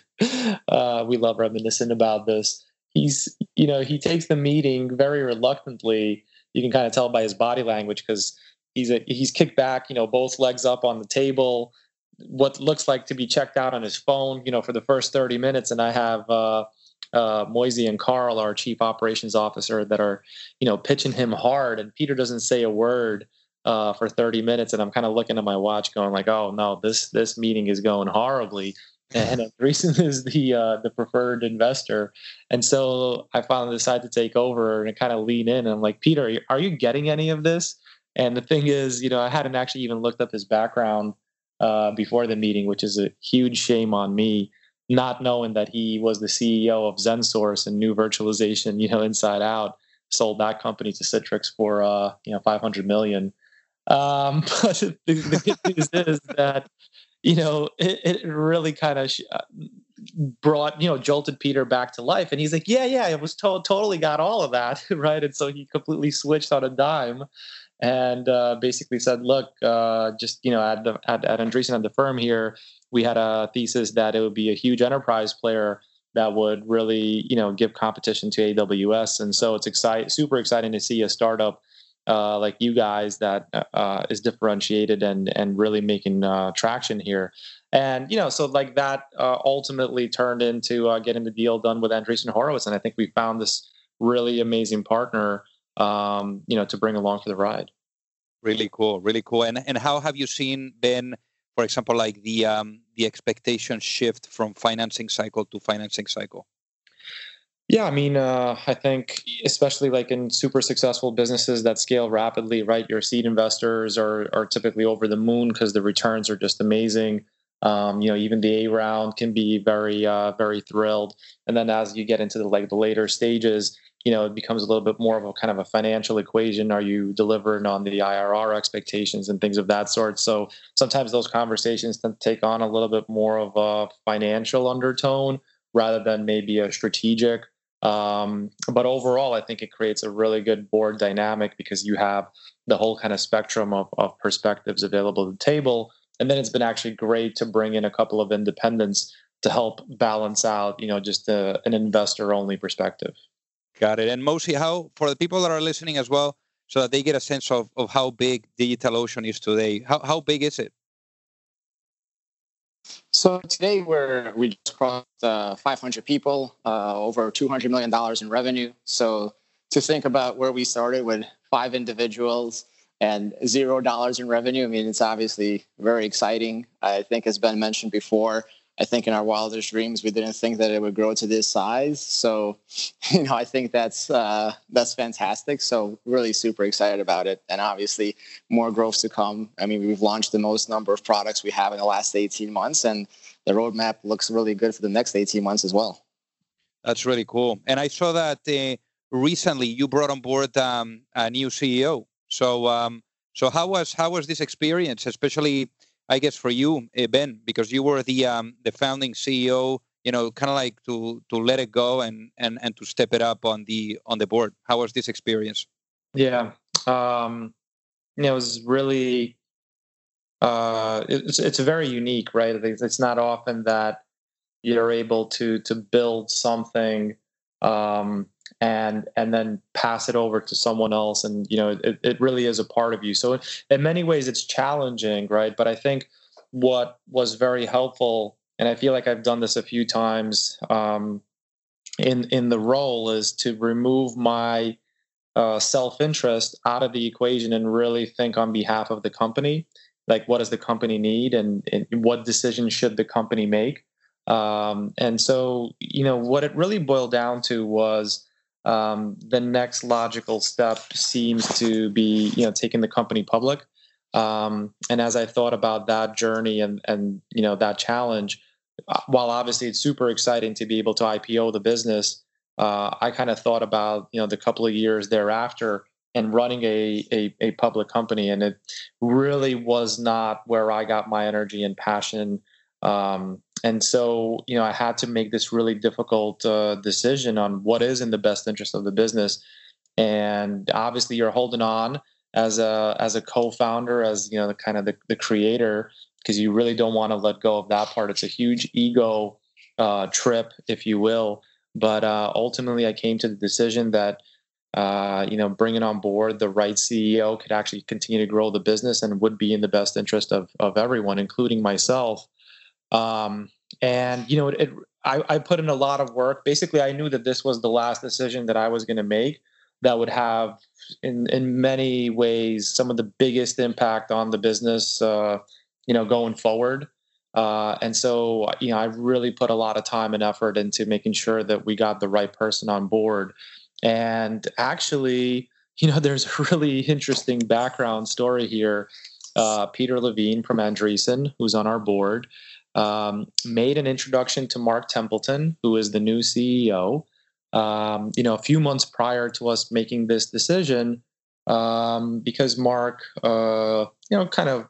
uh, we love reminiscing about this. He's, you know, he takes the meeting very reluctantly. You can kind of tell by his body language because he's a, he's kicked back, you know, both legs up on the table, what looks like to be checked out on his phone, you know, for the first thirty minutes, and I have. Uh, uh, Moisey and Carl, our chief operations officer, that are, you know, pitching him hard, and Peter doesn't say a word uh, for 30 minutes, and I'm kind of looking at my watch, going like, "Oh no, this this meeting is going horribly." And Andreessen is the uh, the preferred investor, and so I finally decided to take over and kind of lean in. And I'm like, Peter, are you getting any of this? And the thing is, you know, I hadn't actually even looked up his background uh, before the meeting, which is a huge shame on me not knowing that he was the CEO of XenSource and knew virtualization, you know, inside out, sold that company to Citrix for uh, you know 500 million. Um, but the, the good news is that you know it, it really kind of sh- uh, brought you know jolted Peter back to life, and he's like, yeah, yeah, I was to- totally got all of that right, and so he completely switched on a dime. And uh, basically said, "Look, uh, just you know, at the at, at Andreessen at the firm here, we had a thesis that it would be a huge enterprise player that would really, you know, give competition to AWS. And so it's exciting, super exciting to see a startup uh, like you guys that uh, is differentiated and and really making uh, traction here. And you know, so like that uh, ultimately turned into uh, getting the deal done with Andreessen Horowitz, and I think we found this really amazing partner, um, you know, to bring along for the ride. Really cool, really cool. And and how have you seen then, for example, like the um, the expectation shift from financing cycle to financing cycle? Yeah, I mean, uh, I think especially like in super successful businesses that scale rapidly, right? Your seed investors are are typically over the moon because the returns are just amazing. Um, you know, even the A round can be very uh, very thrilled, and then as you get into the like the later stages, you know, it becomes a little bit more of a kind of a financial equation. Are you delivering on the IRR expectations and things of that sort? So sometimes those conversations tend to take on a little bit more of a financial undertone rather than maybe a strategic. Um, but overall, I think it creates a really good board dynamic because you have the whole kind of spectrum of, of perspectives available at the table. And then it's been actually great to bring in a couple of independents to help balance out, you know, just a, an investor only perspective. Got it. And Moisey, how for the people that are listening as well, so that they get a sense of, of how big DigitalOcean is today. How how big is it? So today we're we just crossed uh, 500 people, uh, over 200 million dollars in revenue. So to think about where we started with five individuals and zero dollars in revenue, I mean it's obviously very exciting. I think has been mentioned before. I think in our wildest dreams we didn't think that it would grow to this size. So, you know, I think that's uh, that's fantastic. So, really super excited about it, and obviously more growth to come. I mean, we've launched the most number of products we have in the last 18 months, and the roadmap looks really good for the next 18 months as well. That's really cool. And I saw that uh, recently you brought on board um, a new CEO. So, um, so how was how was this experience, especially? I guess for you, eh, Ben, because you were the um, the founding CEO, you know, kind of like to to let it go and and and to step it up on the on the board. How was this experience? Yeah, um, you know, it was really uh, it's it's very unique, right? It's not often that you're able to to build something um, and and then pass it over to someone else. And you know it, it really is a part of you. So in many ways it's challenging right? But i think what was very helpful and i feel like i've done this a few times um, in in the role is to remove my uh, self-interest out of the equation and really think on behalf of the company. Like what does the company need? And, and what decisions should the company make? Um, and so you know what it really boiled down to was um, the next logical step seems to be you know taking the company public. Um, and as i thought about that journey and and you know that challenge uh, while obviously it's super exciting to be able to ipo the business uh, i kind of thought about you know the couple of years thereafter and running a, a, a public company. And it really was not where i got my energy and passion um, and so, you know, I had to make this really difficult uh, decision on what is in the best interest of the business. And obviously, you're holding on as a as a co-founder, as you know, the kind of the, the creator, because you really don't want to let go of that part. It's a huge ego uh, trip, if you will. But uh, ultimately, I came to the decision that uh, you know, bringing on board the right CEO could actually continue to grow the business and would be in the best interest of of everyone, including myself. Um, and you know, it, it, I, I put in a lot of work. Basically, I knew that this was the last decision that I was going to make that would have, in in many ways, some of the biggest impact on the business. Uh, you know, going forward. Uh, and so, you know, I really put a lot of time and effort into making sure that we got the right person on board. And actually, you know, there's a really interesting background story here. Uh, Peter Levine from Andreessen, who's on our board, um, made an introduction to Mark Templeton, who is the new CEO. Um, you know, a few months prior to us making this decision, um, because Mark, uh, you know, kind of,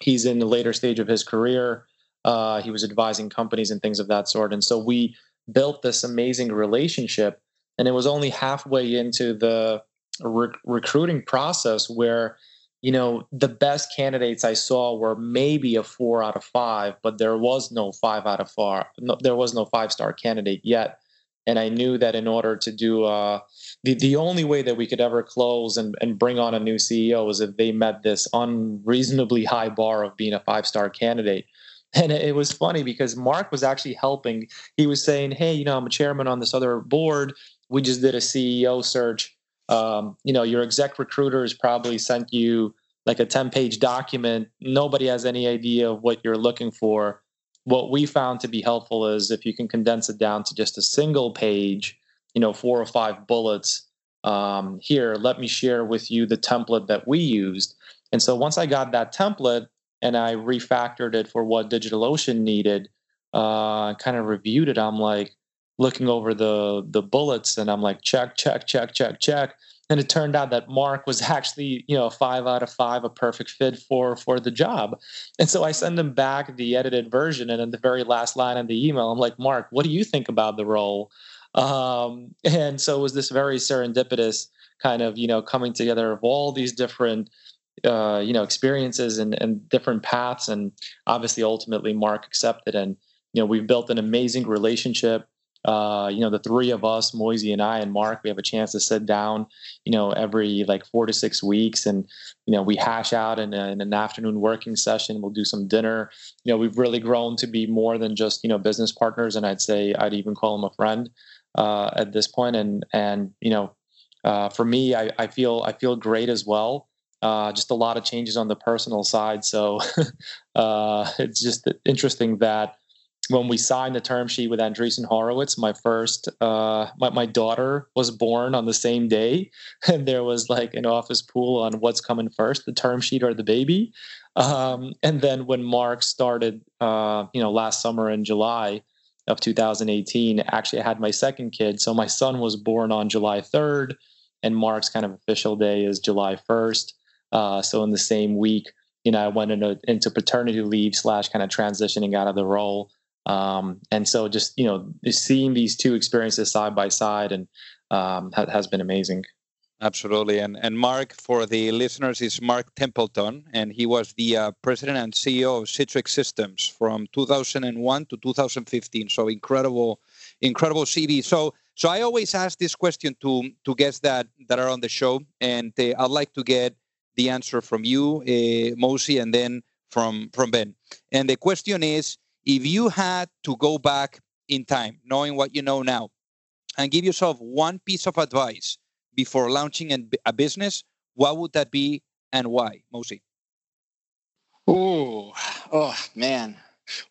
he's in the later stage of his career. Uh, he was advising companies and things of that sort, and so we built this amazing relationship. And it was only halfway into the re- recruiting process where you know, the best candidates I saw were maybe a four out of five, but there was no five out of four. No, there was no five star candidate yet. And I knew that in order to do uh, the the only way that we could ever close and, and bring on a new CEO was if they met this unreasonably high bar of being a five star candidate. And it was funny because Mark was actually helping. He was saying, "Hey, you know, I'm a chairman on this other board. We just did a CEO search um, you know your exec recruiter has probably sent you like a 10 page document. Nobody has any idea of what you're looking for. What we found to be helpful is if you can condense it down to just a single page you know four or five bullets um, here let me share with you the template that we used. And so once i got that template and i refactored it for what digitalocean needed uh, kind of reviewed it i'm like looking over the the bullets and I'm like check check check check check. And it turned out that Mark was actually you know a 5 out of 5 a perfect fit for for the job. And so I send him back the edited version and in the very last line of the email I'm like Mark what do you think about the role? Um, and so it was this very serendipitous kind of you know coming together of all these different uh, you know experiences and, and different paths. And obviously ultimately mark accepted and you know we've built an amazing relationship uh, you know, the three of us, Moisey and I and Mark, we have a chance to sit down, you know, every like four to six weeks, and you know, we hash out in, a, in an afternoon working session. We'll do some dinner. You know, we've really grown to be more than just you know business partners, and I'd say I'd even call him a friend uh, at this point. And and you know, uh, for me, I, I feel I feel great as well. Uh, just a lot of changes on the personal side, so uh, it's just interesting that when we signed the term sheet with Andreessen Horowitz, my first, uh, my, my daughter was born on the same day. And there was like an office pool on what's coming first, the term sheet or the baby. Um, and then when Mark started, uh, you know, last summer in July of 2018, actually I had my second kid. So my son was born on July 3rd and Mark's kind of official day is July 1st. Uh, so in the same week, you know, I went into, into paternity leave slash kind of transitioning out of the role. Um, and so just, you know, seeing these two experiences side by side and um, ha- has been amazing. Absolutely. And and Mark, for the listeners, is Mark Templeton, and he was the uh, president and CEO of Citrix Systems from 2001 to 2015. So incredible, incredible CV. So so I always ask this question to to guests that that are on the show, and uh, I'd like to get the answer from you, uh, Moisey, and then from from Ben. And the question is, if you had to go back in time, knowing what you know now, and give yourself one piece of advice before launching a business, what would that be and why, Moisey? Oh, oh man.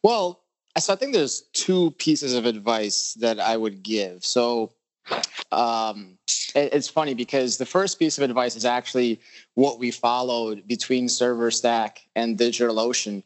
Well, so I think there's two pieces of advice that I would give. So um, it, it's funny because the first piece of advice is actually what we followed between ServerStack and DigitalOcean,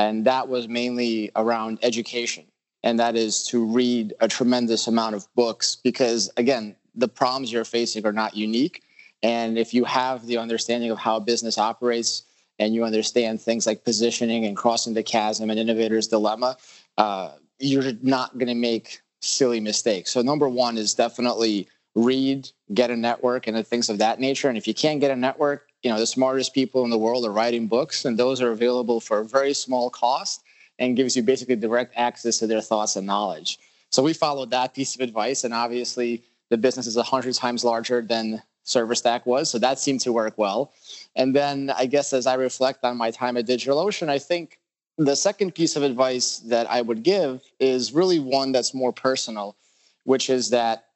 and that was mainly around education, and that is to read a tremendous amount of books because again, the problems you're facing are not unique. And if you have the understanding of how business operates and you understand things like positioning and crossing the chasm and innovator's dilemma, uh, you're not going to make silly mistakes. So, number one is definitely read, get a network, and things of that nature. And if you can't get a network, you know, the smartest people in the world are writing books, and those are available for a very small cost and gives you basically direct access to their thoughts and knowledge. So we followed that piece of advice, and obviously the business is 100 times larger than ServerStack was. So that seemed to work well. And then I guess as I reflect on my time at DigitalOcean, I think the second piece of advice that I would give is really one that's more personal, which is that,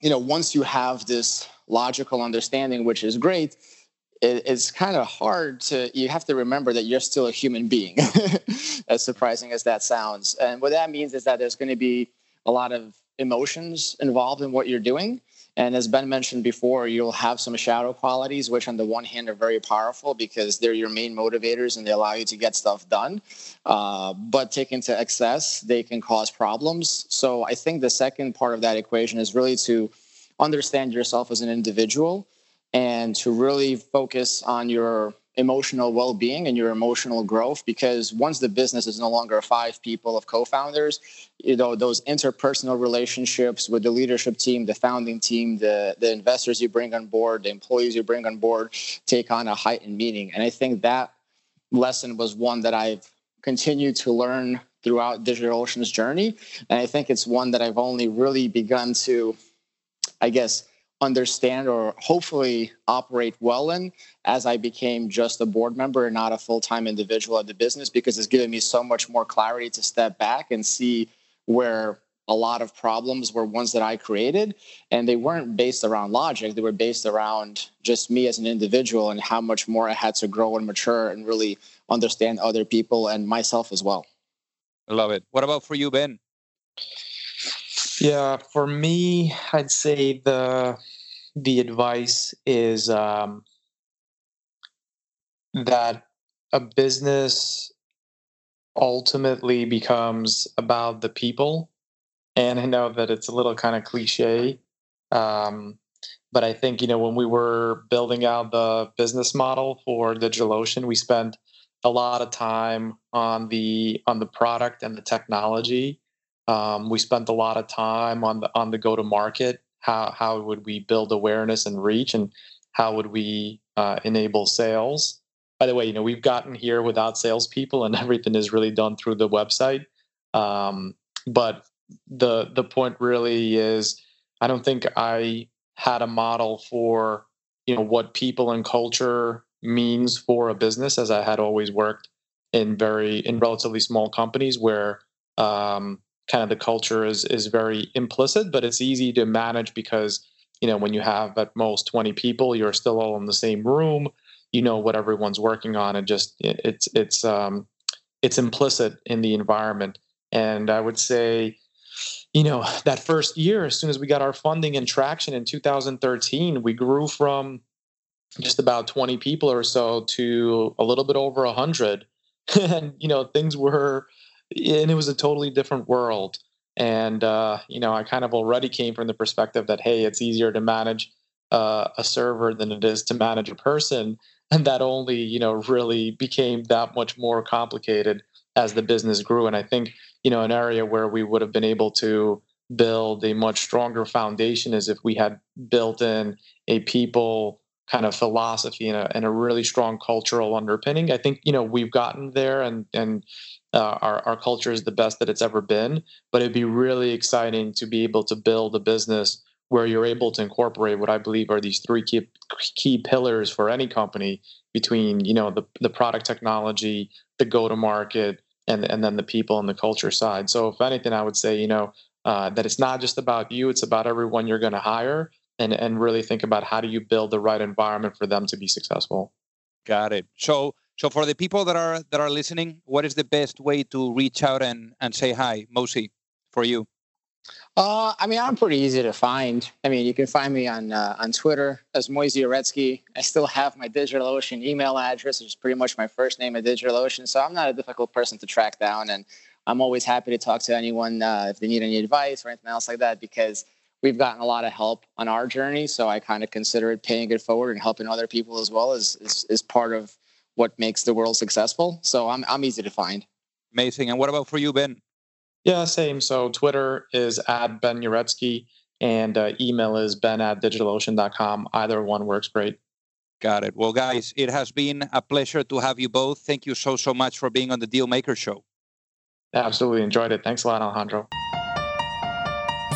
you know, once you have this logical understanding, which is great, it, it's kind of hard to, you have to remember that you're still a human being, as surprising as that sounds. And what that means is that there's going to be a lot of emotions involved in what you're doing. And as Ben mentioned before, you'll have some shadow qualities, which on the one hand are very powerful because they're your main motivators and they allow you to get stuff done. Uh, but taken to excess, they can cause problems. So I think the second part of that equation is really to understand yourself as an individual and to really focus on your emotional well-being and your emotional growth because once the business is no longer five people of co-founders you know those interpersonal relationships with the leadership team the founding team the the investors you bring on board the employees you bring on board take on a heightened meaning. And i think that lesson was one that i've continued to learn throughout DigitalOcean's journey. And i think it's one that i've only really begun to i guess understand or hopefully operate well in as I became just a board member and not a full time individual of the business because it's given me so much more clarity to step back and see where a lot of problems were ones that I created and they weren't based around logic they were based around just me as an individual and how much more I had to grow and mature and really understand other people and myself as well. I love it. What about for you Ben? Yeah, for me, I'd say the the advice is um, that a business ultimately becomes about the people. And I know that it's a little kind of cliche, um, but I think you know when we were building out the business model for DigitalOcean, we spent a lot of time on the on the product and the technology um, we spent a lot of time on the on the go to market. How how would we build awareness and reach, and how would we uh, enable sales? By the way, you know we've gotten here without salespeople, and everything is really done through the website. Um, but the the point really is, I don't think I had a model for you know what people and culture means for a business, as I had always worked in very in relatively small companies where um, kind of the culture is is very implicit, but it's easy to manage because you know when you have at most 20 people, you're still all in the same room. You know what everyone's working on, and just it's it's um, it's implicit in the environment. And I would say, you know, that first year, as soon as we got our funding and traction in 2013, we grew from just about 20 people or so to a little bit over 100 and you know things were and it was a totally different world. And uh, you know, I kind of already came from the perspective that hey, it's easier to manage uh, a server than it is to manage a person, and that only you know really became that much more complicated as the business grew. And I think you know an area where we would have been able to build a much stronger foundation is if we had built in a people kind of philosophy and a, and a really strong cultural underpinning. I think you know we've gotten there, and and uh, our our culture is the best that it's ever been. But it'd be really exciting to be able to build a business where you're able to incorporate what I believe are these three key key pillars for any company between you know the the product technology, the go to market, and and then the people and the culture side. So if anything, I would say you know uh, that it's not just about you; it's about everyone you're going to hire and and really think about how do you build the right environment for them to be successful. Got it. So so for the people that are that are listening, what is the best way to reach out and and say hi, Moisey, for you? Uh, I mean, I'm pretty easy to find. I mean, you can find me on uh, on Twitter as Moisey Uretsky. I still have my DigitalOcean email address, which is pretty much my first name at DigitalOcean. So I'm not a difficult person to track down, and I'm always happy to talk to anyone uh, if they need any advice or anything else like that because we've gotten a lot of help on our journey. So I kind of consider it paying it forward and helping other people as well is, is, is part of what makes the world successful. So I'm, I'm easy to find. Amazing. And what about for you, Ben? Yeah, same. So Twitter is at Ben Uretsky and uh, email is ben at digitalocean.com. Either one works great. Got it. Well, guys, it has been a pleasure to have you both. Thank you so, so much for being on the Dealmaker Show. Absolutely enjoyed it. Thanks a lot, Alejandro.